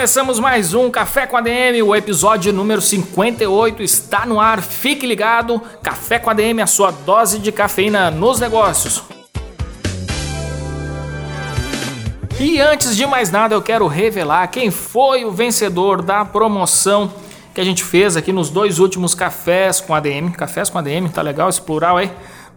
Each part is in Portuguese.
Começamos mais um Café com ADM, o episódio número 58 está no ar. Fique ligado, Café com ADM, a sua dose de cafeína nos negócios. E antes de mais nada, eu quero revelar quem foi o vencedor da promoção que a gente fez aqui nos dois últimos cafés com ADM. Cafés com ADM, tá legal esse plural aí?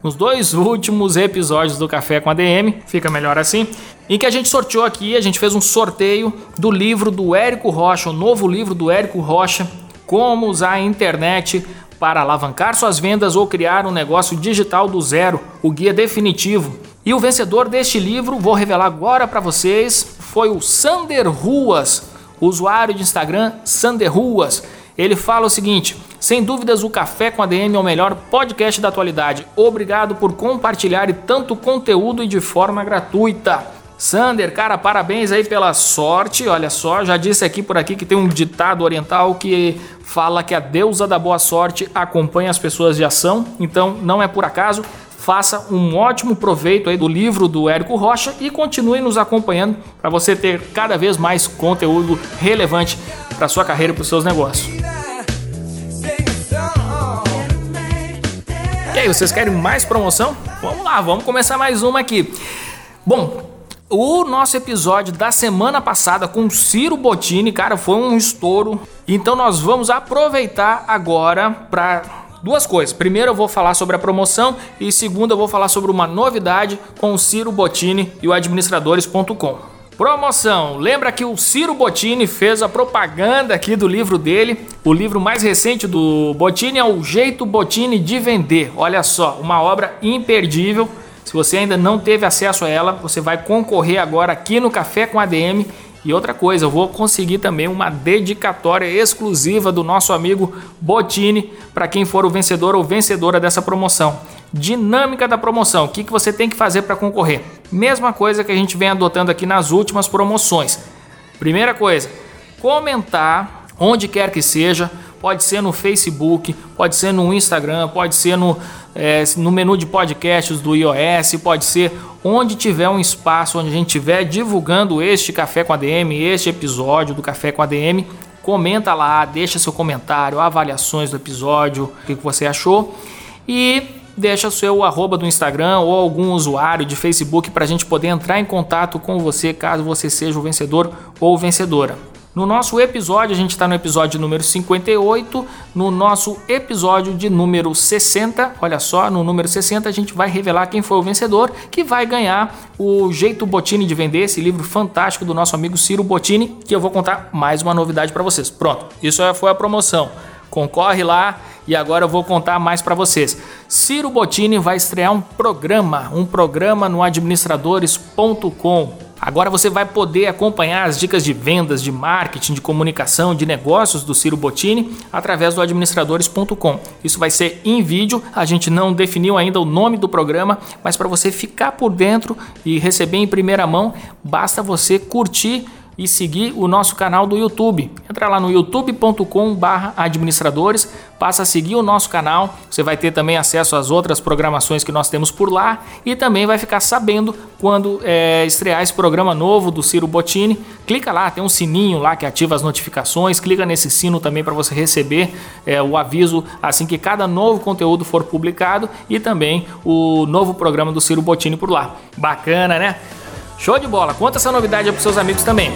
Nos dois últimos episódios do Café com ADM, fica melhor assim, em que a gente sorteou aqui, a gente fez um sorteio do livro do Érico Rocha, o novo livro do Érico Rocha, Como usar a internet para alavancar suas vendas ou criar um negócio digital do zero, o guia definitivo e o vencedor deste livro, vou revelar agora para vocês, foi o Sander Ruas, usuário de Instagram Sander Ruas. Ele fala o seguinte: sem dúvidas, o Café com ADM é o melhor podcast da atualidade. Obrigado por compartilhar tanto conteúdo e de forma gratuita. Sander, cara, parabéns aí pela sorte. Olha só, já disse aqui por aqui que tem um ditado oriental que fala que a deusa da boa sorte acompanha as pessoas de ação. Então, não é por acaso faça um ótimo proveito aí do livro do Érico Rocha e continue nos acompanhando para você ter cada vez mais conteúdo relevante para sua carreira e para os seus negócios. E aí, vocês querem mais promoção? Vamos lá, vamos começar mais uma aqui. Bom, o nosso episódio da semana passada com Ciro Bottini, cara, foi um estouro. Então nós vamos aproveitar agora para duas coisas. Primeiro eu vou falar sobre a promoção e segundo eu vou falar sobre uma novidade com o Ciro Bottini e o administradores.com. Promoção. Lembra que o Ciro Bottini fez a propaganda aqui do livro dele. O livro mais recente do Bottini é O Jeito Bottini de Vender. Olha só, uma obra imperdível. Se você ainda não teve acesso a ela, você vai concorrer agora aqui no Café com ADM e outra coisa, eu vou conseguir também uma dedicatória exclusiva do nosso amigo Botini para quem for o vencedor ou vencedora dessa promoção. Dinâmica da promoção, o que, que você tem que fazer para concorrer? Mesma coisa que a gente vem adotando aqui nas últimas promoções. Primeira coisa, comentar onde quer que seja, pode ser no Facebook, pode ser no Instagram, pode ser no, é, no menu de podcasts do iOS, pode ser onde tiver um espaço, onde a gente estiver divulgando este Café com ADM, este episódio do Café com ADM, comenta lá, deixa seu comentário, avaliações do episódio, o que você achou. E deixa seu arroba do Instagram ou algum usuário de Facebook para a gente poder entrar em contato com você caso você seja o vencedor ou vencedora. No nosso episódio, a gente está no episódio número 58, no nosso episódio de número 60, olha só, no número 60 a gente vai revelar quem foi o vencedor, que vai ganhar o Jeito Botini de Vender, esse livro fantástico do nosso amigo Ciro Botini, que eu vou contar mais uma novidade para vocês. Pronto, isso foi a promoção. Concorre lá e agora eu vou contar mais para vocês. Ciro Botini vai estrear um programa, um programa no administradores.com Agora você vai poder acompanhar as dicas de vendas, de marketing, de comunicação, de negócios do Ciro Bottini através do administradores.com. Isso vai ser em vídeo, a gente não definiu ainda o nome do programa, mas para você ficar por dentro e receber em primeira mão, basta você curtir e seguir o nosso canal do YouTube. Entra lá no youtube.com/administradores, passa a seguir o nosso canal. Você vai ter também acesso às outras programações que nós temos por lá e também vai ficar sabendo quando é, estrear esse programa novo do Ciro Bottini. Clica lá, tem um sininho lá que ativa as notificações. Clica nesse sino também para você receber é, o aviso assim que cada novo conteúdo for publicado e também o novo programa do Ciro Bottini por lá. Bacana, né? Show de bola! Conta essa novidade pros seus amigos também.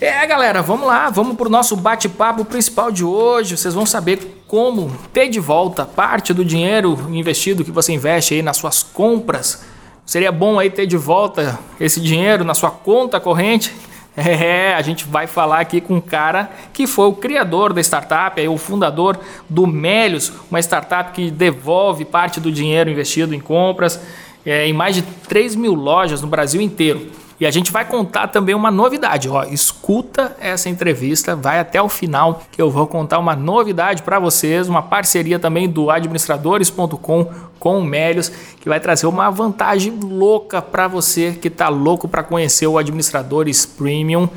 É, galera, vamos lá, vamos pro nosso bate-papo principal de hoje. Vocês vão saber como ter de volta parte do dinheiro investido que você investe aí nas suas compras. Seria bom aí ter de volta esse dinheiro na sua conta corrente É, a gente vai falar aqui com um cara que foi o criador da startup, é o fundador do Melios, uma startup que devolve parte do dinheiro investido em compras. é, em mais de 3 mil lojas no Brasil inteiro. E a gente vai contar também uma novidade. Ó, escuta essa entrevista, vai até o final que eu vou contar uma novidade para vocês, uma parceria também do administradores.com com o Melios, que vai trazer uma vantagem louca para você que está louco para conhecer o Administradores Premium.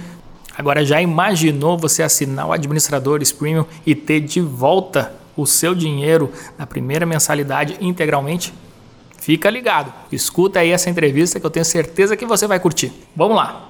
Agora já imaginou você assinar o Administradores Premium e ter de volta o seu dinheiro na primeira mensalidade integralmente? Fica ligado, escuta aí essa entrevista que eu tenho certeza que você vai curtir. Vamos lá!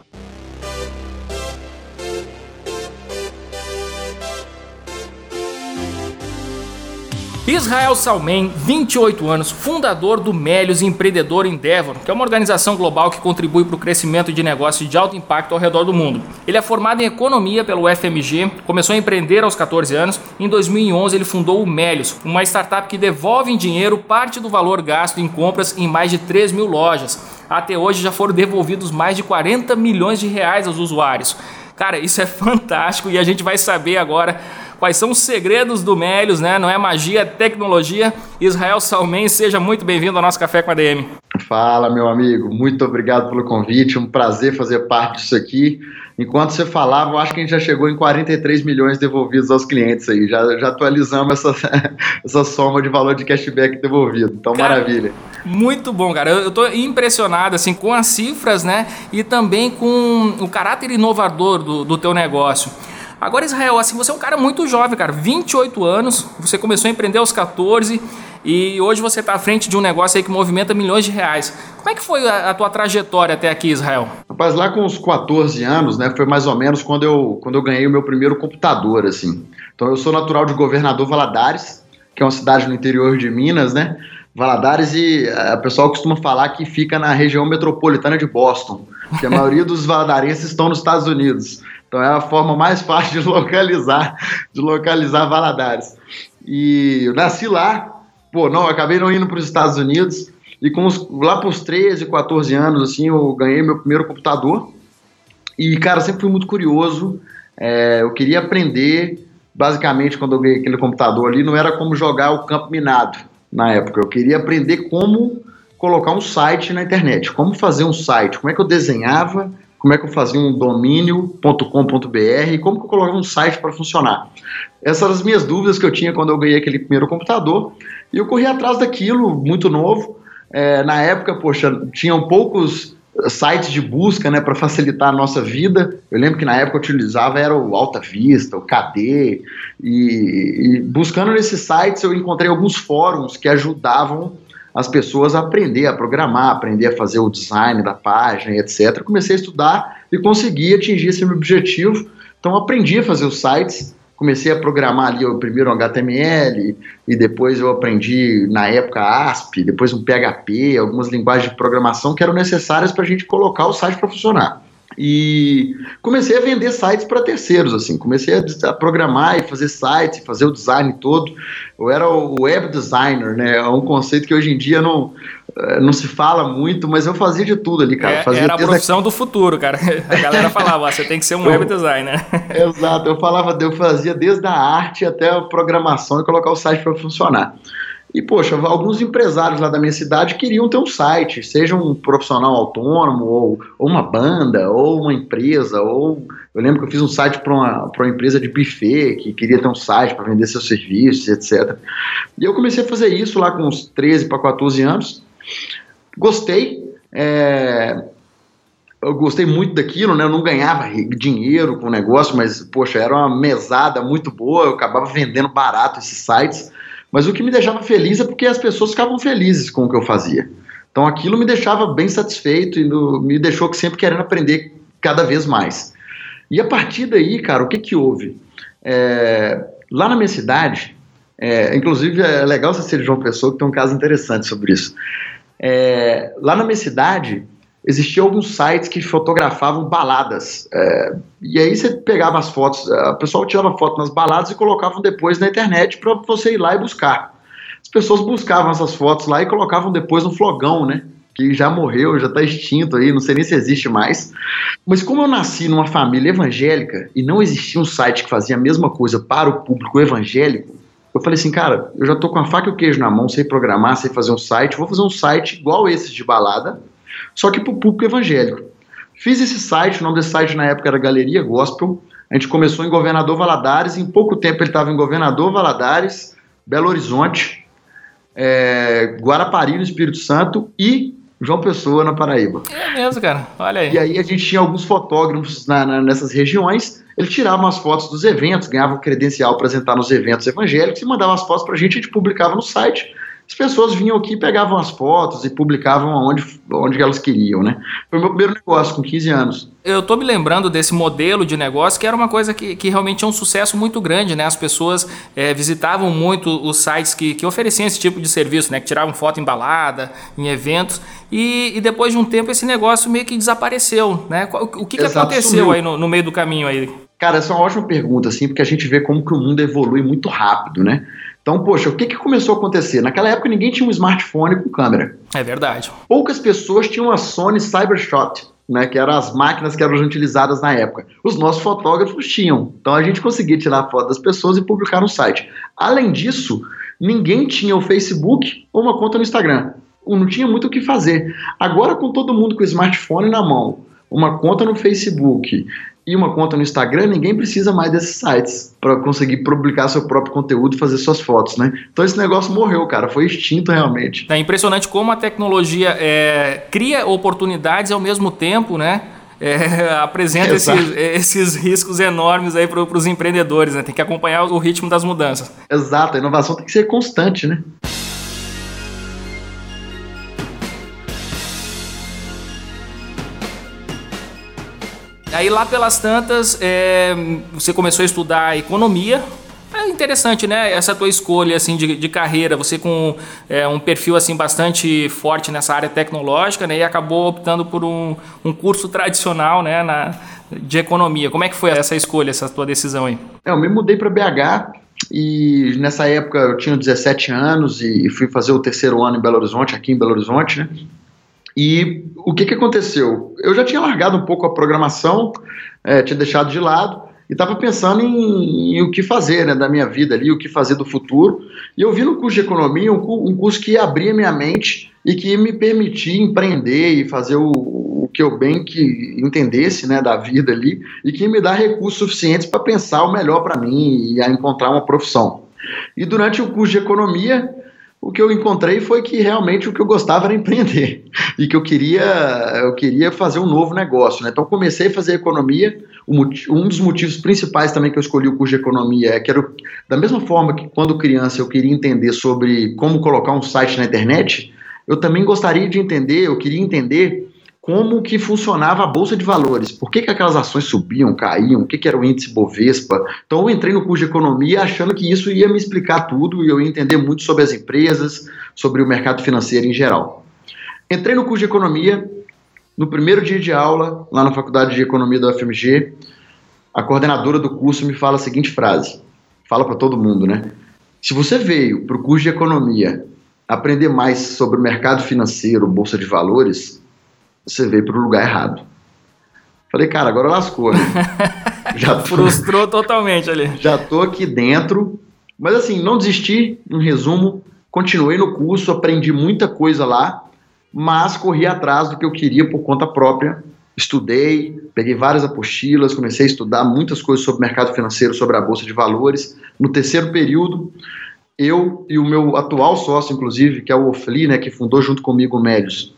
Israel Salmen, 28 anos, fundador do Melios Empreendedor Endeavor, que é uma organização global que contribui para o crescimento de negócios de alto impacto ao redor do mundo. Ele é formado em economia pelo FMG, começou a empreender aos 14 anos. Em 2011, ele fundou o Melios, uma startup que devolve em dinheiro parte do valor gasto em compras em mais de 3 mil lojas. Até hoje já foram devolvidos mais de 40 milhões de reais aos usuários. Cara, isso é fantástico e a gente vai saber agora quais são os segredos do Melios, né? Não é magia, é tecnologia. Israel Salmen, seja muito bem-vindo ao nosso Café com a DM. Fala, meu amigo. Muito obrigado pelo convite. Um prazer fazer parte disso aqui. Enquanto você falava, eu acho que a gente já chegou em 43 milhões devolvidos aos clientes aí. Já, já atualizamos essa, essa soma de valor de cashback devolvido. Então, cara, maravilha. Muito bom, cara. Eu, estou impressionado assim com as cifras, né? E também com o caráter inovador do, do teu negócio. Agora, Israel, assim, você é um cara muito jovem, cara, 28 anos, você começou a empreender aos 14 e hoje você está à frente de um negócio aí que movimenta milhões de reais. Como é que foi a, a, tua trajetória até aqui, Israel? Rapaz, lá com os 14 anos, né, foi mais ou menos quando eu, quando eu ganhei o meu primeiro computador, assim. Então eu sou natural de Governador Valadares, que é uma cidade no interior de Minas, né? Valadares e a pessoal costuma falar que fica na região metropolitana de Boston, que a maioria dos valadarenses estão nos Estados Unidos. Então é a forma mais fácil de localizar, de localizar Valadares. E eu nasci lá, pô, não, acabei não indo para os Estados Unidos. E com os, lá para os 13, 14 anos, assim, eu ganhei meu primeiro computador. E, cara, sempre fui muito curioso. É, eu queria aprender, basicamente, quando eu ganhei aquele computador ali, não era como jogar o campo minado na época. Eu queria aprender como colocar um site na internet, como fazer um site, como é que eu desenhava, como é que eu fazia um domínio.com.br, como que eu colocava um site para funcionar. Essas eram as minhas dúvidas que eu tinha quando eu ganhei aquele primeiro computador, e eu corri atrás daquilo, muito novo. É, na época, poxa, tinham poucos sites de busca, né, para facilitar a nossa vida. Eu lembro que na época eu utilizava era o Alta Vista, o KD, e, e buscando nesses sites eu encontrei alguns fóruns que ajudavam as pessoas a aprender a programar, aprender a fazer o design da página, etc. Comecei a estudar e consegui atingir esse meu objetivo. Então aprendi a fazer os sites, comecei a programar ali o primeiro HTML e depois eu aprendi na época ASP, depois um PHP, algumas linguagens de programação que eram necessárias para a gente colocar o site para funcionar. E comecei a vender sites para terceiros, assim, comecei a, programar e fazer sites, fazer o design todo. Eu era o web designer, né? É um conceito que hoje em dia não, eh, não se fala muito, mas eu fazia de tudo ali, cara. É, era a profissão a... do futuro, cara. A galera falava, você tem que ser um web designer. Exato, eu falava, eu fazia desde a arte até a programação e colocar o site para funcionar. E, poxa, alguns empresários lá da minha cidade queriam ter um site, seja um profissional autônomo, ou, ou uma banda, ou uma empresa, ou. Eu lembro que eu fiz um site para uma, uma empresa de buffet que queria ter um site para vender seus serviços, etc. E eu comecei a fazer isso lá com uns 13 para 14 anos. Gostei. É, eu gostei muito daquilo, né? Eu não ganhava dinheiro com o negócio, mas, poxa, era uma mesada muito boa, eu acabava vendendo barato esses sites. Mas o que me deixava feliz é porque as pessoas ficavam felizes com o que eu fazia. Então aquilo me deixava bem satisfeito e no, me deixou sempre querendo aprender cada vez mais. E a partir daí, cara, o que que houve? É, lá na minha cidade, é, inclusive é legal você ser de João Pessoa, que tem um caso interessante sobre isso. É, lá na minha cidade, existiam alguns sites que fotografavam baladas. É, e aí você pegava as fotos, a pessoa tirava foto nas baladas e colocavam depois na internet para você ir lá e buscar. As pessoas buscavam essas fotos lá e colocavam depois no flogão, né? Que já morreu, já está extinto aí, não sei nem se existe mais. Mas como eu nasci numa família evangélica e não existia um site que fazia a mesma coisa para o público evangélico, eu falei assim, cara, eu já tô com a faca e o queijo na mão, sei programar, sei fazer um site, vou fazer um site igual esse de balada, só que para o público evangélico. Fiz esse site, o nome desse site na época era Galeria Gospel. A gente começou em Governador Valadares, em pouco tempo ele estava em Governador Valadares, Belo Horizonte, é, Guarapari, no Espírito Santo e João Pessoa, na Paraíba. É mesmo, cara. Olha aí. E aí a gente tinha alguns fotógrafos na, na, nessas regiões. Eles tiravam as fotos dos eventos, ganhavam credencial para apresentar nos eventos evangélicos e mandavam as fotos para a gente, a gente publicava no site as pessoas vinham aqui, pegavam as fotos e publicavam onde, onde elas queriam, né? Foi o meu primeiro negócio, com 15 anos. Eu tô me lembrando desse modelo de negócio que era uma coisa que, que realmente é um sucesso muito grande, né? As pessoas é, visitavam muito os sites que, que ofereciam esse tipo de serviço, né? Que tiravam foto em balada, em eventos, e, e depois de um tempo esse negócio meio que desapareceu, né? O que, que Exato, aconteceu sumiu. aí no, no meio do caminho aí? Cara, essa é uma ótima pergunta, assim, porque a gente vê como que o mundo evolui muito rápido, né? Então, poxa, o que, que começou a acontecer? Naquela época ninguém tinha um smartphone com câmera. É verdade. Poucas pessoas tinham a Sony Cybershot, né, que eram as máquinas que eram utilizadas na época. Os nossos fotógrafos tinham. Então a gente conseguia tirar foto das pessoas e publicar no site. Além disso, ninguém tinha o Facebook ou uma conta no Instagram. Não tinha muito o que fazer. Agora, com todo mundo com o smartphone na mão, uma conta no Facebook e uma conta no Instagram, ninguém precisa mais desses sites para conseguir publicar seu próprio conteúdo e fazer suas fotos, né? Então esse negócio morreu, cara, foi extinto realmente. É impressionante como a tecnologia é, cria oportunidades e ao mesmo tempo, né? É, apresenta esses, esses, riscos enormes aí para os empreendedores, né? Tem que acompanhar o ritmo das mudanças. Exato, a inovação tem que ser constante, né? Aí lá pelas tantas, é, você começou a estudar economia. É interessante, né? Essa tua escolha assim de, de carreira, você com é, um perfil assim bastante forte nessa área tecnológica, né? E acabou optando por um, um curso tradicional, né? Na, de economia. Como é que foi essa escolha, essa tua decisão aí? É, eu me mudei para BH e nessa época eu tinha 17 anos e fui fazer o terceiro ano em Belo Horizonte, aqui em Belo Horizonte, né? E o que, que aconteceu? Eu já tinha largado um pouco a programação, é, tinha deixado de lado e estava pensando em, em, o que fazer né, da minha vida ali, o que fazer do futuro. E eu vi no curso de economia um, um curso que abria minha mente e que me permitia empreender e fazer o, o que eu bem que entendesse né, da vida ali e que me dá recursos suficientes para pensar o melhor para mim e a encontrar uma profissão. E durante o curso de economia, o que eu encontrei foi que realmente o que eu gostava era empreender e que eu queria eu queria fazer um novo negócio, né? Então comecei a fazer economia. Um dos motivos principais também que eu escolhi o curso de economia é que era da mesma forma que quando criança eu queria entender sobre como colocar um site na internet, eu também gostaria de entender, eu queria entender como que funcionava a bolsa de valores, por que, que aquelas ações subiam, caíam, o que, que era o índice Bovespa. Então eu entrei no curso de economia achando que isso ia me explicar tudo e eu ia entender muito sobre as empresas, sobre o mercado financeiro em geral. Entrei no curso de economia, no primeiro dia de aula, lá na faculdade de economia da UFMG, a coordenadora do curso me fala a seguinte frase, fala para todo mundo, né? Se você veio para o curso de economia aprender mais sobre o mercado financeiro, bolsa de valores, você veio para o lugar errado. Falei, cara, agora lascou. Né? já tô, Frustrou totalmente ali. Já tô aqui dentro. Mas assim, não desisti, em resumo, continuei no curso, aprendi muita coisa lá, mas corri atrás do que eu queria por conta própria. Estudei, peguei várias apostilas, comecei a estudar muitas coisas sobre mercado financeiro, sobre a bolsa de valores. No terceiro período, eu e o meu atual sócio, inclusive, que é o Ofli, né, que fundou junto comigo o Médios,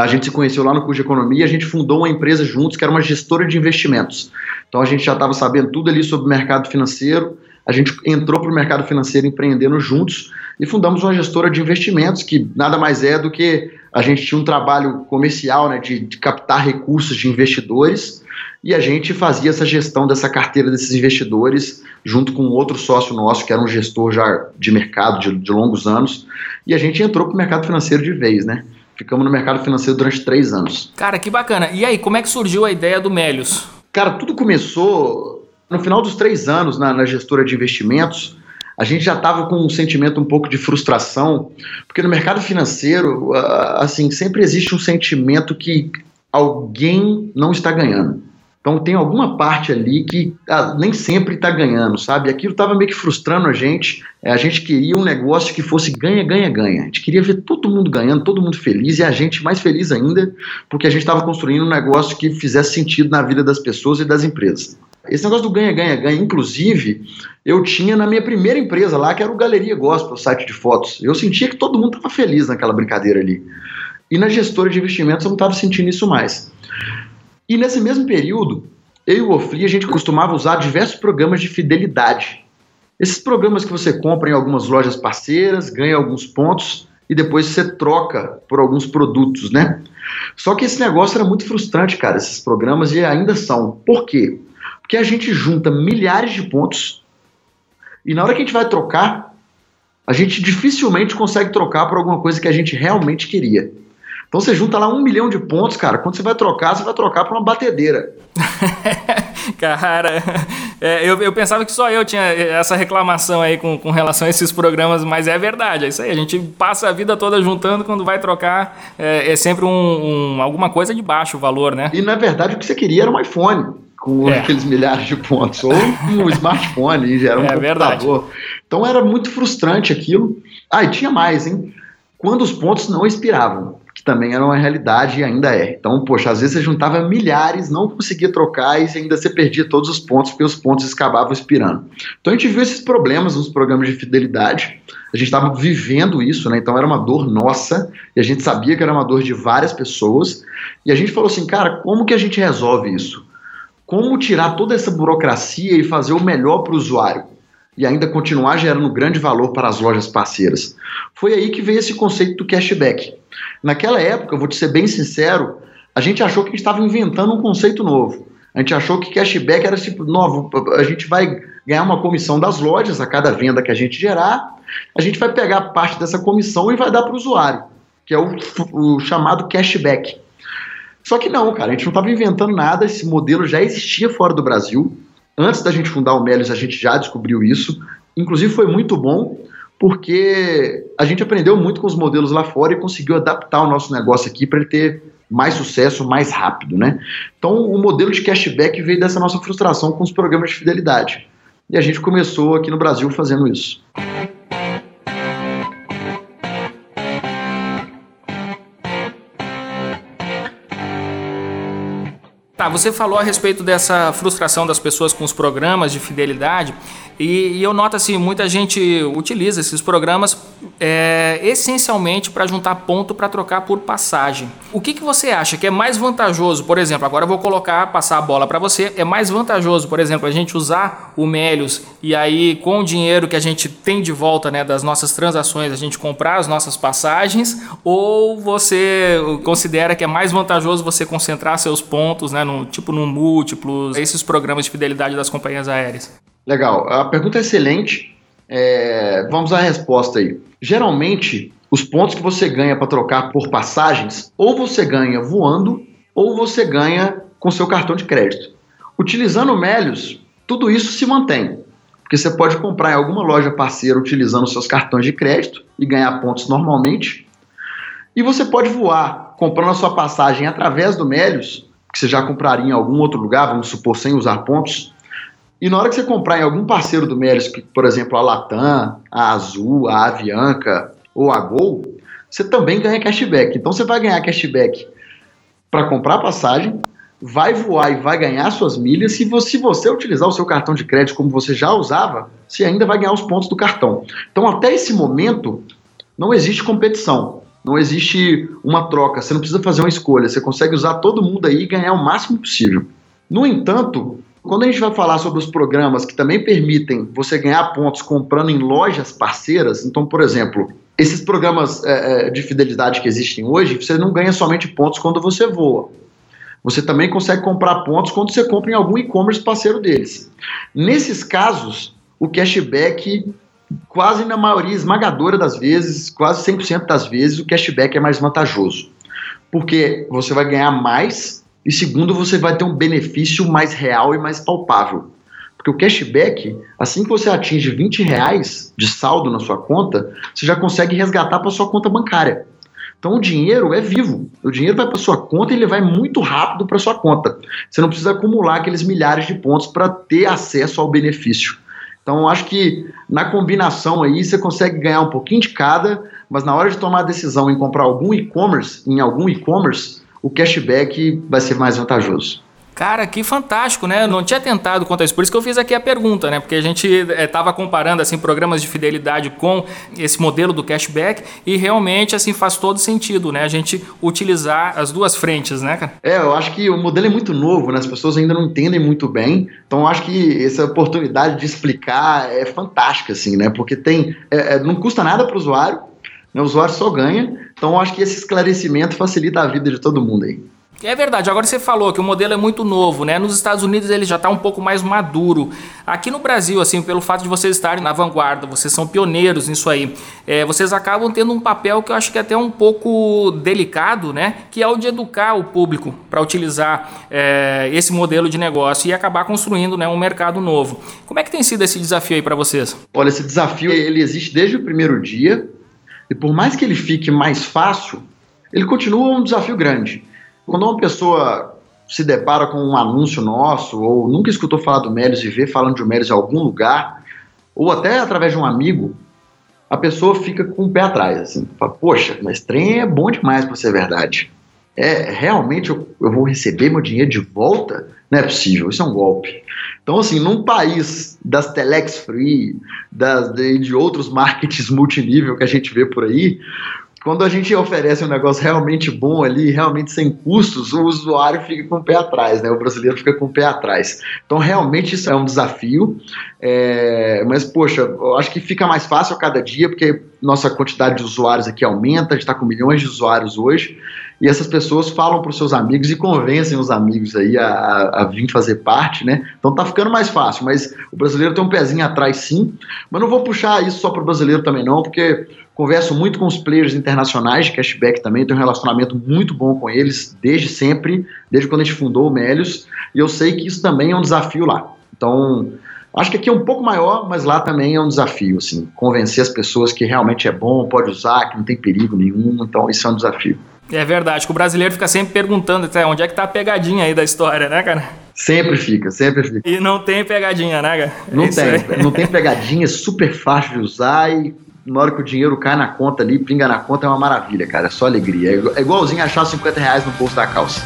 a gente se conheceu lá no curso de economia a gente fundou uma empresa juntos que era uma gestora de investimentos. Então a gente já estava sabendo tudo ali sobre o mercado financeiro, a gente entrou para o mercado financeiro empreendendo juntos e fundamos uma gestora de investimentos que nada mais é do que a gente tinha um trabalho comercial né, de, de captar recursos de investidores e a gente fazia essa gestão dessa carteira desses investidores junto com outro sócio nosso que era um gestor já de mercado de, de longos anos e a gente entrou para o mercado financeiro de vez, né? Ficamos no mercado financeiro durante três anos. Cara, que bacana. E aí, como é que surgiu a ideia do Melios? Cara, tudo começou no final dos três anos na, na gestora de investimentos. A gente já estava com um sentimento um pouco de frustração, porque no mercado financeiro, assim, sempre existe um sentimento que alguém não está ganhando. Então tem alguma parte ali que ah, nem sempre está ganhando, sabe? Aquilo estava meio que frustrando a gente. É, a gente queria um negócio que fosse ganha, ganha, ganha. A gente queria ver todo mundo ganhando, todo mundo feliz e a gente mais feliz ainda, porque a gente estava construindo um negócio que fizesse sentido na vida das pessoas e das empresas. Esse negócio do ganha, ganha, ganha, inclusive, eu tinha na minha primeira empresa lá, que era o Galeria Gospel, o site de fotos. Eu sentia que todo mundo estava feliz naquela brincadeira ali. E na gestora de investimentos eu não estava sentindo isso mais. E nesse mesmo período, eu e o Ofli, a gente costumava usar diversos programas de fidelidade. Esses programas que você compra em algumas lojas parceiras, ganha alguns pontos e depois você troca por alguns produtos, né? Só que esse negócio era muito frustrante, cara, esses programas, e ainda são. Por quê? Porque a gente junta milhares de pontos e na hora que a gente vai trocar, a gente dificilmente consegue trocar por alguma coisa que a gente realmente queria. Então você junta lá um milhão de pontos, cara. Quando você vai trocar, você vai trocar por uma batedeira. cara, é, eu, eu pensava que só eu tinha essa reclamação aí com, com relação a esses programas, mas é verdade, é isso aí. A gente passa a vida toda juntando, quando vai trocar, é, é sempre um, um, alguma coisa de baixo valor, né? E na verdade o que você queria era um iPhone com é. aqueles milhares de pontos, ou um smartphone, era um é, computador. Verdade. Então era muito frustrante aquilo. Ah, e tinha mais, hein? Quando os pontos não expiravam que também era uma realidade e ainda é. Então, poxa, às vezes você juntava milhares, não conseguia trocar e ainda você perdia todos os pontos porque os pontos acabavam expirando. Então a gente viu esses problemas nos programas de fidelidade. A gente estava vivendo isso, né? Então era uma dor nossa e a gente sabia que era uma dor de várias pessoas. E a gente falou assim, cara, como que a gente resolve isso? Como tirar toda essa burocracia e fazer o melhor para o usuário? E ainda continuar gerando grande valor para as lojas parceiras. Foi aí que veio esse conceito do cashback. Naquela época, vou te ser bem sincero, a gente achou que a gente estava inventando um conceito novo. A gente achou que cashback era tipo, novo, a gente vai ganhar uma comissão das lojas a cada venda que a gente gerar, a gente vai pegar parte dessa comissão e vai dar para o usuário, que é o, o chamado cashback. Só que não, cara, a gente não estava inventando nada, esse modelo já existia fora do Brasil. Antes da gente fundar o Melios, a gente já descobriu isso. Inclusive foi muito bom, porque a gente aprendeu muito com os modelos lá fora e conseguiu adaptar o nosso negócio aqui para ele ter mais sucesso mais rápido, né? Então, o modelo de cashback veio dessa nossa frustração com os programas de fidelidade. E a gente começou aqui no Brasil fazendo isso. Tá, você falou a respeito dessa frustração das pessoas com os programas de fidelidade e, e eu noto assim, muita gente utiliza esses programas é, essencialmente para juntar ponto para trocar por passagem. O que, que você acha que é mais vantajoso, por exemplo, agora eu vou colocar, passar a bola para você, é mais vantajoso, por exemplo, a gente usar o Melios e aí com o dinheiro que a gente tem de volta né, das nossas transações, a gente comprar as nossas passagens ou você considera que é mais vantajoso você concentrar seus pontos, né, no, tipo no múltiplos, esses programas de fidelidade das companhias aéreas? Legal. A pergunta é excelente. É, vamos à resposta aí. Geralmente, os pontos que você ganha para trocar por passagens, ou você ganha voando, ou você ganha com seu cartão de crédito. Utilizando o Melios, tudo isso se mantém. Porque você pode comprar em alguma loja parceira utilizando seus cartões de crédito e ganhar pontos normalmente. E você pode voar comprando a sua passagem através do Melios, que você já compraria em algum outro lugar, vamos supor, sem usar pontos, e na hora que você comprar em algum parceiro do Melios, por exemplo, a Latam, a Azul, a Avianca ou a Gol, você também ganha cashback. Então você vai ganhar cashback para comprar passagem, vai voar e vai ganhar suas milhas. Se você, se você utilizar o seu cartão de crédito como você já usava, você ainda vai ganhar os pontos do cartão. Então, até esse momento, não existe competição. Não existe uma troca, você não precisa fazer uma escolha, você consegue usar todo mundo aí e ganhar o máximo possível. No entanto, quando a gente vai falar sobre os programas que também permitem você ganhar pontos comprando em lojas parceiras, então, por exemplo, esses programas é, é, de fidelidade que existem hoje, você não ganha somente pontos quando você voa. Você também consegue comprar pontos quando você compra em algum e-commerce parceiro deles. Nesses casos, o cashback, quase na maioria esmagadora das vezes, quase 100% das vezes, o cashback é mais vantajoso. Porque você vai ganhar mais e segundo, você vai ter um benefício mais real e mais palpável. Porque o cashback, assim que você atinge 20 reais de saldo na sua conta, você já consegue resgatar para sua conta bancária. Então o dinheiro é vivo. O dinheiro vai para sua conta e ele vai muito rápido para sua conta. Você não precisa acumular aqueles milhares de pontos para ter acesso ao benefício. Então acho que na combinação aí você consegue ganhar um pouquinho de cada, mas na hora de tomar a decisão em comprar algum e-commerce, em algum e-commerce, o cashback vai ser mais vantajoso. Cara, que fantástico, né? Eu não tinha tentado quanto a isso. Por isso que eu fiz aqui a pergunta, né? Porque a gente estava eh, é, comparando assim programas de fidelidade com esse modelo do cashback e realmente assim faz todo sentido, né? A gente utilizar as duas frentes, né, cara? É, eu acho que o modelo é muito novo, né? As pessoas ainda não entendem muito bem. Então, eu acho que essa oportunidade de explicar é fantástica, assim, né? Porque tem, é, é, não custa nada para o usuário? O usuário só ganha. Então, acho que esse esclarecimento facilita a vida de todo mundo aí. É verdade, agora você falou que o modelo é muito novo, né? Nos Estados Unidos ele já está um pouco mais maduro. Aqui no Brasil, assim, pelo fato de vocês estarem na vanguarda, vocês são pioneiros nisso aí, é, vocês acabam tendo um papel que eu acho que é até um pouco delicado, né? Que é o de educar o público para utilizar é, esse modelo de negócio e acabar construindo né, um mercado novo. Como é que tem sido esse desafio aí para vocês? Olha, esse desafio ele existe desde o primeiro dia e por mais que ele fique mais fácil, ele continua um desafio grande. Quando uma pessoa se depara com um anúncio nosso, ou nunca escutou falar do Melios e vê falando de Melios em algum lugar, ou até através de um amigo, a pessoa fica com o pé atrás, assim, fala, poxa, mas trem é bom demais para ser verdade. É, realmente eu, eu, vou receber meu dinheiro de volta? Não é possível, isso é um golpe. Então, assim, num país das telex free, das, de, de outros markets multinível que a gente vê por aí, quando a gente oferece um negócio realmente bom ali, realmente sem custos, o usuário fica com o pé atrás, né? O brasileiro fica com o pé atrás. Então, realmente, isso é um desafio. É... Mas, poxa, eu acho que fica mais fácil a cada dia, porque nossa quantidade de usuários aqui aumenta, a gente está com milhões de usuários hoje, e essas pessoas falam para os seus amigos e convencem os amigos aí a, a, a, vir fazer parte, né? Então tá ficando mais fácil, mas o brasileiro tem um pezinho atrás sim, mas não vou puxar isso só para o brasileiro também não, porque Converso muito com os players internacionais de cashback também, tenho um relacionamento muito bom com eles desde sempre, desde quando a gente fundou o Melios, e eu sei que isso também é um desafio lá. Então, acho que aqui é um pouco maior, mas lá também é um desafio, assim, convencer as pessoas que realmente é bom, pode usar, que não tem perigo nenhum, então isso é um desafio. É verdade, que o brasileiro fica sempre perguntando até onde é que tá a pegadinha aí da história, né, cara? Sempre fica, sempre fica. E não tem pegadinha, né, cara? Não tem, aí. não tem pegadinha, é super fácil de usar e na hora que o dinheiro cai na conta ali, pinga na conta, é uma maravilha, cara. É só alegria. É igualzinho achar 50 reais no bolso da calça.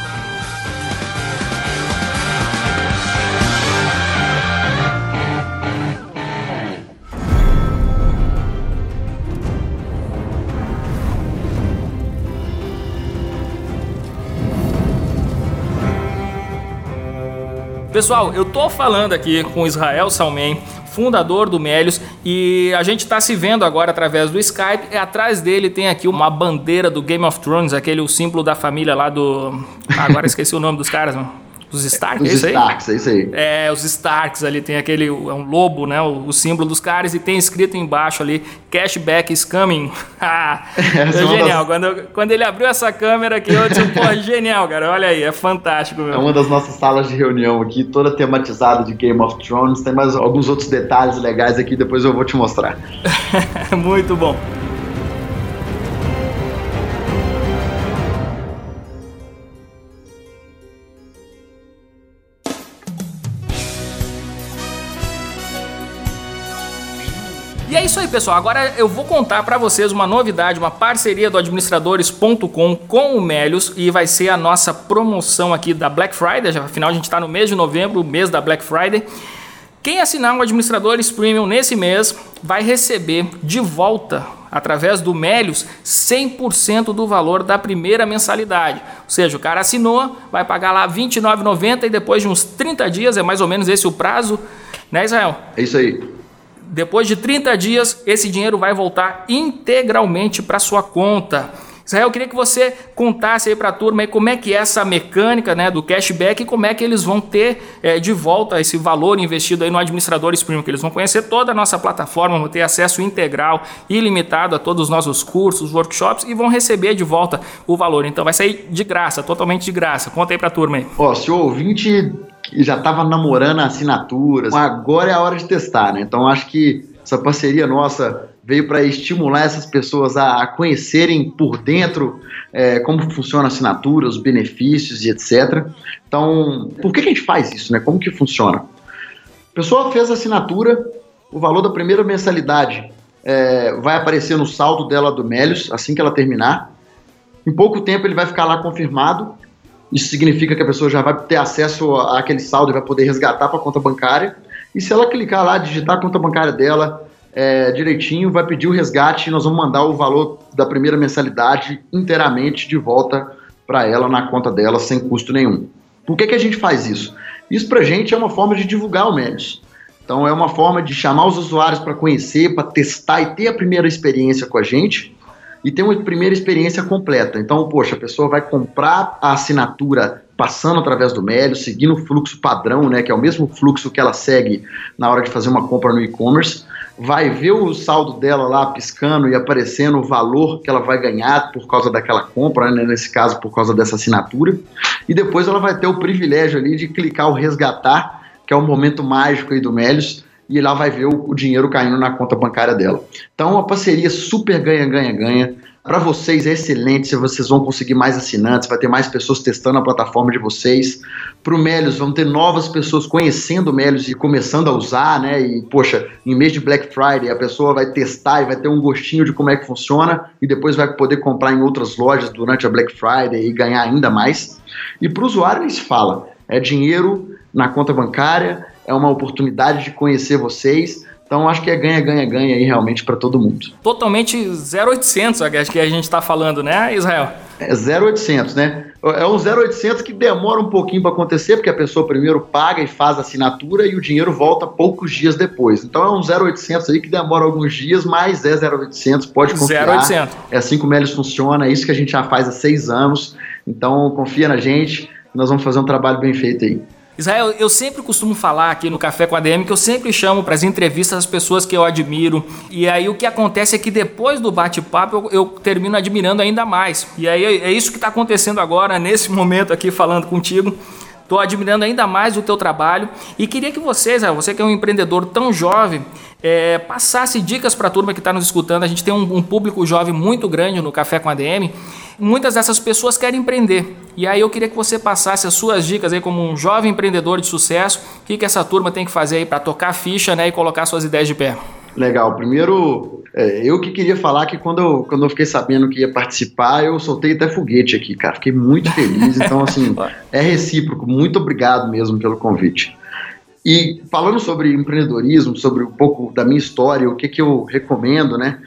Pessoal, eu tô falando aqui com Israel Salmen, fundador do Melios, e a gente está se vendo agora através do Skype. E atrás dele tem aqui uma bandeira do Game of Thrones, aquele o símbolo da família lá do. agora esqueci o nome dos caras, mano. Os Starks, os é isso aí? Starks, é isso aí. É, os Starks ali, tem aquele, é um lobo, né, o, o, símbolo dos caras, e tem escrito embaixo ali, cashback is coming. é, genial, das... quando, quando ele abriu essa câmera aqui, eu disse, pô, genial, cara, olha aí, é fantástico. Meu. É uma das nossas salas de reunião aqui, toda tematizada de Game of Thrones, tem mais alguns outros detalhes legais aqui, depois eu vou te mostrar. Muito bom. Aí, pessoal. Agora eu vou contar para vocês uma novidade, uma parceria do administradores.com com o Melios e vai ser a nossa promoção aqui da Black Friday. Afinal, a gente está no mês de novembro, mês da Black Friday. Quem assinar o Administradores Premium nesse mês vai receber de volta, através do Melios, 100% do valor da primeira mensalidade. Ou seja, o cara assinou, vai pagar lá R$ 29,90 e depois de uns 30 dias, é mais ou menos esse o prazo, né, Israel? É isso aí. Depois de 30 dias, esse dinheiro vai voltar integralmente para sua conta. Israel, eu queria que você contasse aí para a turma aí como é que é essa mecânica né, do cashback e como é que eles vão ter é, de volta esse valor investido aí no Administradores Premium, que eles vão conhecer toda a nossa plataforma, vão ter acesso integral, ilimitado a todos os nossos cursos, workshops e vão receber de volta o valor. Então vai sair de graça, totalmente de graça. Conta aí para a turma aí. Ó, se o ouvinte já estava namorando assinaturas, agora é a hora de testar, né? Então acho que essa parceria nossa veio para estimular essas pessoas a, conhecerem por dentro é, como funciona a assinatura, os benefícios e etc. Então, por que, que a gente faz isso? Né? Como que funciona? A pessoa fez a assinatura, o valor da primeira mensalidade é, vai aparecer no saldo dela do Melios assim que ela terminar. Em pouco tempo ele vai ficar lá confirmado. Isso significa que a pessoa já vai ter acesso àquele saldo e vai poder resgatar para a conta bancária. E se ela clicar lá, digitar a conta bancária dela, é, direitinho, vai pedir o resgate e nós vamos mandar o valor da primeira mensalidade inteiramente de volta para ela na conta dela sem custo nenhum. Por que, que a gente faz isso? Isso para a gente é uma forma de divulgar o Médios. Então é uma forma de chamar os usuários para conhecer, para testar e ter a primeira experiência com a gente e ter uma primeira experiência completa. Então, poxa, a pessoa vai comprar a assinatura passando através do Melios, seguindo o fluxo padrão, né, que é o mesmo fluxo que ela segue na hora de fazer uma compra no e-commerce vai ver o saldo dela lá piscando e aparecendo o valor que ela vai ganhar por causa daquela compra, né, nesse caso por causa dessa assinatura, e depois ela vai ter o privilégio ali de clicar o resgatar, que é o momento mágico aí do Melios, e lá vai ver o, o dinheiro caindo na conta bancária dela. Então, uma parceria super ganha-ganha-ganha para vocês é excelente, se vocês vão conseguir mais assinantes, vai ter mais pessoas testando a plataforma de vocês. Para o Melios, vão ter novas pessoas conhecendo o Melios e começando a usar, né? E, poxa, em mês de Black Friday, a pessoa vai testar e vai ter um gostinho de como é que funciona e depois vai poder comprar em outras lojas durante a Black Friday e ganhar ainda mais. E para o usuário, nem se fala. É dinheiro na conta bancária, é uma oportunidade de conhecer vocês então acho que é ganha, ganha, ganha aí realmente para todo mundo. Totalmente 0800, acho que a gente está falando, né, Israel? É 0800, né? É um 0800 que demora um pouquinho para acontecer, porque a pessoa primeiro paga e faz a assinatura e o dinheiro volta poucos dias depois. Então é um 0800 aí que demora alguns dias, mas é 0800, pode confiar. 0800. É assim que o Melis funciona, é isso que a gente já faz há seis anos. Então confia na gente, nós vamos fazer um trabalho bem feito aí. Israel, eu sempre costumo falar aqui no Café com a DM que eu sempre chamo para as entrevistas as pessoas que eu admiro. E aí o que acontece é que depois do bate-papo eu, eu, termino admirando ainda mais. E aí é isso que está acontecendo agora, nesse momento aqui falando contigo. Estou admirando ainda mais o teu trabalho e queria que vocês, você que é um empreendedor tão jovem, é, passasse dicas para a turma que está nos escutando. A gente tem um, um, público jovem muito grande no Café com a DM. Muitas dessas pessoas querem empreender. E aí eu queria que você passasse as suas dicas aí como um jovem empreendedor de sucesso. O que, que essa turma tem que fazer aí para tocar ficha né, e colocar suas ideias de pé? Legal. Primeiro, é, eu que queria falar que quando eu, quando eu fiquei sabendo que ia participar, eu soltei até foguete aqui, cara. Fiquei muito feliz. Então, assim, é recíproco. Muito obrigado mesmo pelo convite. E falando sobre empreendedorismo, sobre um pouco da minha história, o que, que eu recomendo, né?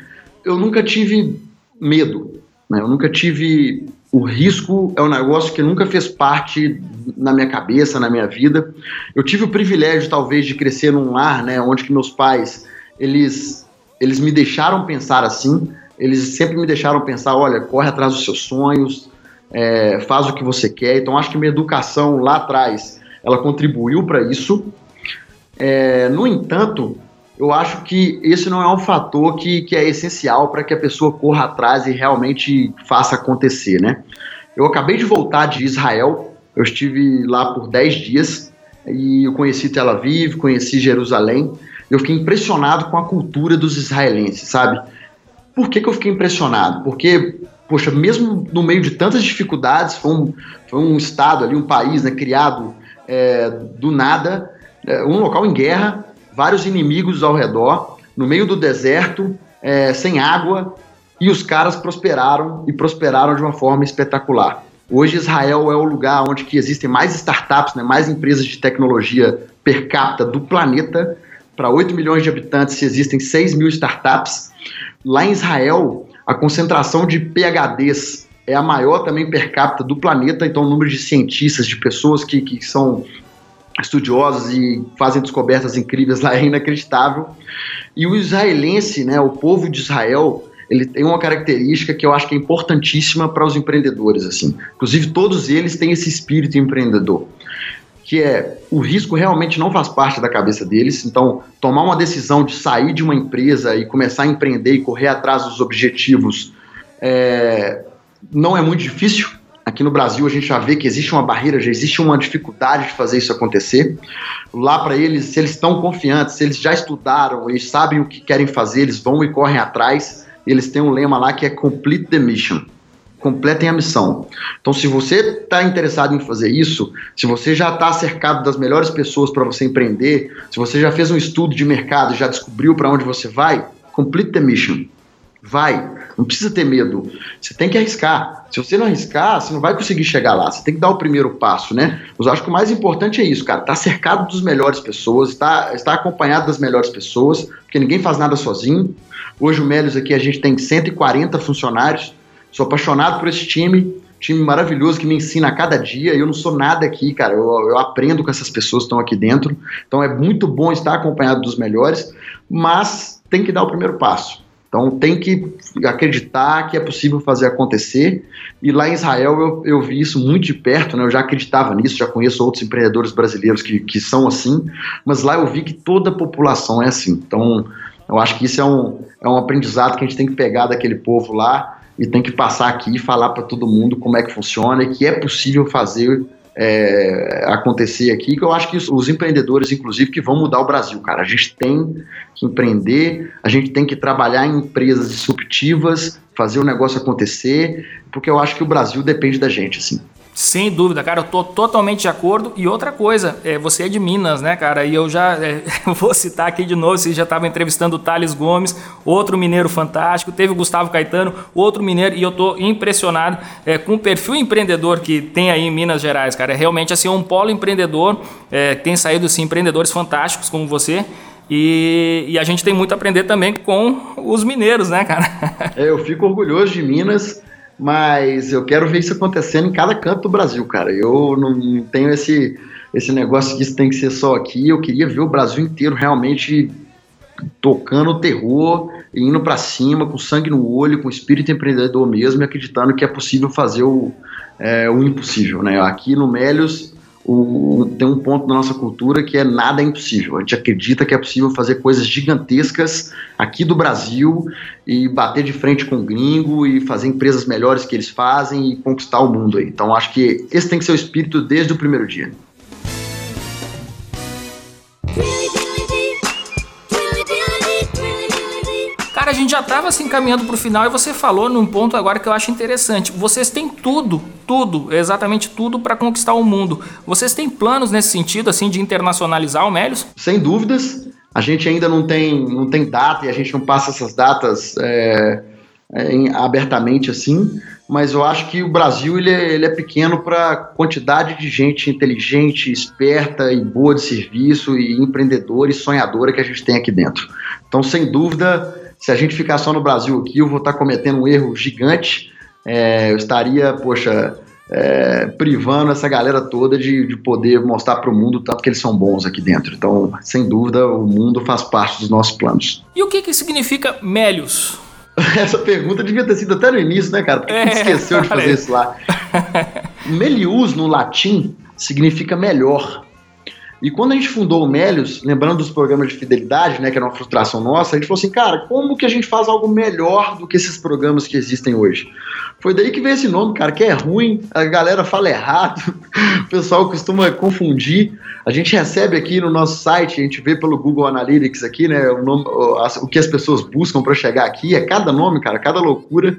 Eu nunca tive medo, né? Eu nunca tive o risco é um negócio que nunca fez parte na minha cabeça, na minha vida. Eu tive o privilégio, talvez, de crescer num lar, né, onde que meus pais, eles, eles me deixaram pensar assim, eles sempre me deixaram pensar, olha, corre atrás dos seus sonhos, é, faz o que você quer. Então, acho que minha educação lá atrás, ela contribuiu para isso. É, no entanto, eu acho que esse não é um fator que, que é essencial para que a pessoa corra atrás e realmente faça acontecer, né? Eu acabei de voltar de Israel, eu estive lá por 10 dias e eu conheci Tel Aviv, conheci Jerusalém. Eu fiquei impressionado com a cultura dos israelenses, sabe? Por que, que eu fiquei impressionado? Porque, poxa, mesmo no meio de tantas dificuldades, foi um, foi um estado ali, um país né, criado é, do nada, é, um local em guerra, vários inimigos ao redor, no meio do deserto, é, sem água, e os caras prosperaram e prosperaram de uma forma espetacular. Hoje Israel é o lugar onde que existem mais startups, né, mais empresas de tecnologia per capita do planeta. Para 8 milhões de habitantes existem 6 mil startups. Lá em Israel, a concentração de PHDs é a maior também per capita do planeta, então o número de cientistas, de pessoas que, que são estudiosos e fazem descobertas incríveis lá é inacreditável. E o israelense, né, o povo de Israel, ele tem uma característica que eu acho que é importantíssima para os empreendedores, assim. Inclusive todos eles têm esse espírito empreendedor, que é o risco realmente não faz parte da cabeça deles. Então, tomar uma decisão de sair de uma empresa e começar a empreender e correr atrás dos objetivos é, não é muito difícil. Aqui no Brasil a gente já vê que existe uma barreira, já existe uma dificuldade de fazer isso acontecer. Lá para eles, se eles estão confiantes, se eles já estudaram, eles sabem o que querem fazer, eles vão e correm atrás. Eles têm um lema lá que é Complete the Mission completem a missão. Então, se você está interessado em fazer isso, se você já está cercado das melhores pessoas para você empreender, se você já fez um estudo de mercado, já descobriu para onde você vai, complete the mission. Vai, não precisa ter medo. Você tem que arriscar. Se você não arriscar, você não vai conseguir chegar lá. Você tem que dar o primeiro passo, né? Mas eu acho que o mais importante é isso, cara. Tá cercado dos melhores pessoas, está está acompanhado das melhores pessoas, porque ninguém faz nada sozinho. Hoje o Melios aqui a gente tem 140 funcionários. Sou apaixonado por esse time, time maravilhoso que me ensina a cada dia. Eu não sou nada aqui, cara. Eu, eu aprendo com essas pessoas que estão aqui dentro. Então é muito bom estar acompanhado dos melhores, mas tem que dar o primeiro passo. Então tem que acreditar que é possível fazer acontecer. E lá em Israel eu, eu vi isso muito de perto, né? eu já acreditava nisso, já conheço outros empreendedores brasileiros que, que são assim, mas lá eu vi que toda a população é assim. Então eu acho que isso é um, é um aprendizado que a gente tem que pegar daquele povo lá e tem que passar aqui e falar para todo mundo como é que funciona e que é possível fazer é, acontecer aqui, que eu acho que os empreendedores, inclusive, que vão mudar o Brasil, cara. A gente tem que empreender, a gente tem que trabalhar em empresas disruptivas, fazer o negócio acontecer, porque eu acho que o Brasil depende da gente, assim. Sem dúvida, cara, eu tô totalmente de acordo. E outra coisa, é, você é de Minas, né, cara? E eu já é, vou citar aqui de novo, você já estava entrevistando o Thales Gomes, outro mineiro fantástico, teve o Gustavo Caetano, outro mineiro, e eu tô impressionado é, com o perfil empreendedor que tem aí em Minas Gerais, cara. É realmente assim, um polo empreendedor, é, tem saído assim, empreendedores fantásticos como você. E, e, a gente tem muito a aprender também com os mineiros, né, cara? É, eu fico orgulhoso de Minas mas eu quero ver isso acontecendo em cada canto do Brasil, cara. Eu não tenho esse, esse negócio que isso tem que ser só aqui. Eu queria ver o Brasil inteiro realmente tocando o terror, indo para cima, com sangue no olho, com espírito empreendedor mesmo, e acreditando que é possível fazer o, é, o impossível, né? Aqui no Melios tem um ponto da nossa cultura que é nada é impossível. A gente acredita que é possível fazer coisas gigantescas aqui do Brasil e bater de frente com o gringo e fazer empresas melhores que eles fazem e conquistar o mundo aí. Então acho que esse tem que ser o espírito desde o primeiro dia. Cara, a gente já estava assim caminhando para o final e você falou num ponto agora que eu acho interessante. Vocês têm tudo, tudo, exatamente tudo para conquistar o mundo. Vocês têm planos nesse sentido, assim, de internacionalizar o Melios? Sem dúvidas. A gente ainda não tem, não tem data e a gente não passa essas datas é, é, em, abertamente assim, mas eu acho que o Brasil ele é, ele é pequeno para a quantidade de gente inteligente, esperta e boa de serviço e empreendedora e sonhadora que a gente tem aqui dentro. Então, sem dúvida, se a gente ficar só no Brasil aqui, eu vou estar cometendo um erro gigante. É, eu estaria, poxa, é, privando essa galera toda de, de poder mostrar para o mundo tanto que eles são bons aqui dentro. Então, sem dúvida, o mundo faz parte dos nossos planos. E o que, que significa Melios? Essa pergunta devia ter sido até no início, né, cara? Porque é, esqueceu de fazer isso lá. Melius, no latim, significa melhor. E quando a gente fundou o Melios, lembrando dos programas de fidelidade, né, que era uma frustração nossa, a gente falou assim, cara, como que a gente faz algo melhor do que esses programas que existem hoje? Foi daí que veio esse nome, cara, que é ruim, a galera fala errado, o pessoal costuma confundir. A gente recebe aqui no nosso site, a gente vê pelo Google Analytics aqui, né, o, nome, o que as pessoas buscam para chegar aqui, é cada nome, cara, cada loucura.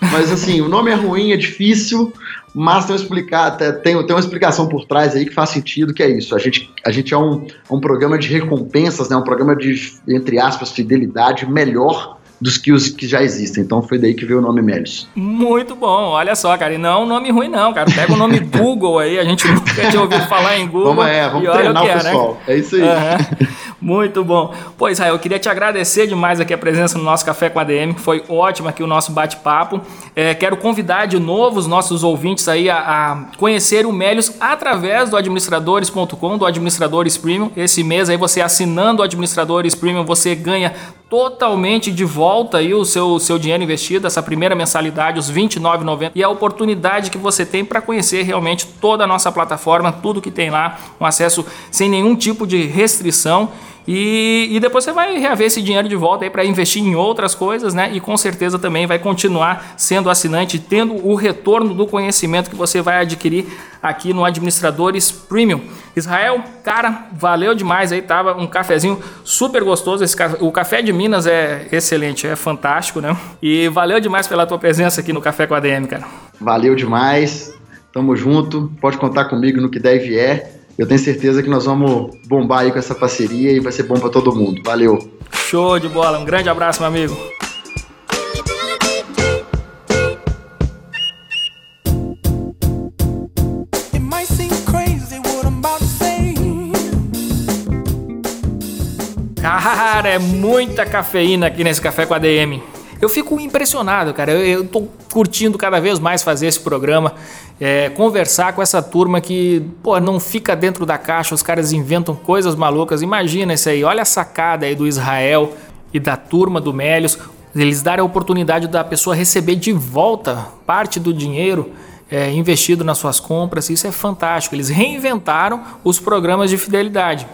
Mas assim, o nome é ruim, é difícil, mas tem, explicar, tem, tem uma explicação por trás aí que faz sentido, que é isso. A gente, a gente é um, um programa de recompensas, né, um programa de, entre aspas, fidelidade melhor dos que os que já existem. Então foi daí que veio o nome Melios. Muito bom, olha só, cara. E não é um nome ruim, não, cara. Pega o nome Google aí, a gente nunca tinha ouvido falar em Google. Vamos, é, vamos treinar o, é, né? pessoal. Né? É isso aí. Uhum. Muito bom. Pô, Israel, eu queria te agradecer demais aqui a presença no nosso Café com a DM. Foi ótimo aqui o nosso bate-papo. É, quero convidar de novo os nossos ouvintes aí a, a conhecer o Melios através do administradores.com, do Administradores Premium. Esse mês aí você assinando o Administradores Premium, você ganha totalmente de volta aí o seu, seu dinheiro investido, essa primeira mensalidade, os R$ 29,90 e a oportunidade que você tem para conhecer realmente toda a nossa plataforma, tudo que tem lá, um acesso sem nenhum tipo de restrição. E, e depois você vai reaver esse dinheiro de volta aí para investir em outras coisas, né? E com certeza também vai continuar sendo assinante, tendo o retorno do conhecimento que você vai adquirir aqui no Administradores Premium. Israel, cara, valeu demais aí, tava um cafezinho super gostoso. Esse, o café de Minas é excelente, é fantástico, né? E valeu demais pela tua presença aqui no Café com a DM, cara. Valeu demais. Tamo junto. Pode contar comigo no que der e vier eu tenho certeza que nós vamos bombar aí com essa parceria e vai ser bom para todo mundo. Valeu. Show de bola. Um grande abraço, meu amigo. Cara, é muita cafeína aqui nesse café com a DM. Eu fico impressionado, cara. Eu, tô curtindo cada vez mais fazer esse programa, é, conversar com essa turma que, pô, não fica dentro da caixa, os caras inventam coisas malucas. Imagina isso aí, olha a sacada aí do Israel e da turma do Mélios. Eles darem a oportunidade da pessoa receber de volta parte do dinheiro é, investido nas suas compras. Isso é fantástico. Eles reinventaram os programas de fidelidade.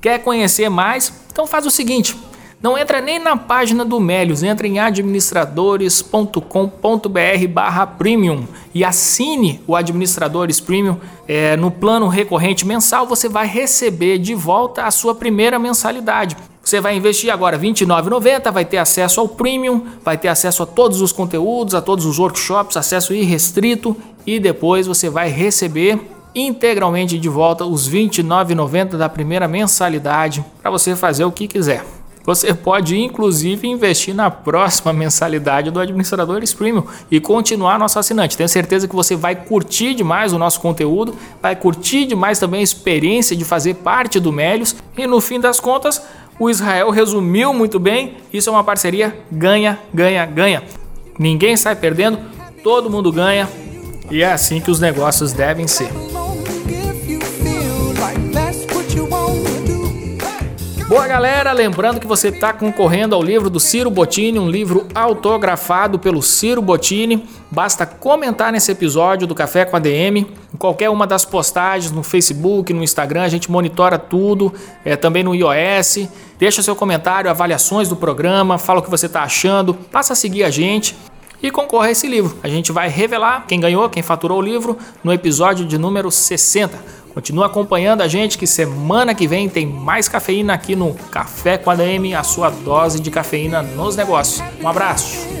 Quer conhecer mais? Então faz o seguinte não entra nem na página do Melios, entra em administradores.com.br barra premium e assine o Administradores Premium. É, no plano recorrente mensal você vai receber de volta a sua primeira mensalidade. Você vai investir agora R$ 29,90, vai ter acesso ao Premium, vai ter acesso a todos os conteúdos, a todos os workshops, acesso irrestrito e depois você vai receber integralmente de volta os R$ 29,90 da primeira mensalidade para você fazer o que quiser. Você pode inclusive investir na próxima mensalidade do Administradores Premium e continuar nosso assinante. Tenho certeza que você vai curtir demais o nosso conteúdo, vai curtir demais também a experiência de fazer parte do Melios e no fim das contas, o Israel resumiu muito bem, isso é uma parceria ganha, ganha, ganha. Ninguém sai perdendo, todo mundo ganha e é assim que os negócios devem ser. Boa galera, lembrando que você está concorrendo ao livro do Ciro Bottini, um livro autografado pelo Ciro Bottini. Basta comentar nesse episódio do Café com a DM, em qualquer uma das postagens no Facebook, no Instagram, a gente monitora tudo, é, também no iOS. Deixa seu comentário, avaliações do programa, fala o que você está achando, passa a seguir a gente e concorre a esse livro. A gente vai revelar quem ganhou, quem faturou o livro no episódio de número 60. Continua acompanhando a gente que semana que vem tem mais cafeína aqui no Café com a DM, a sua dose de cafeína nos negócios. Um abraço.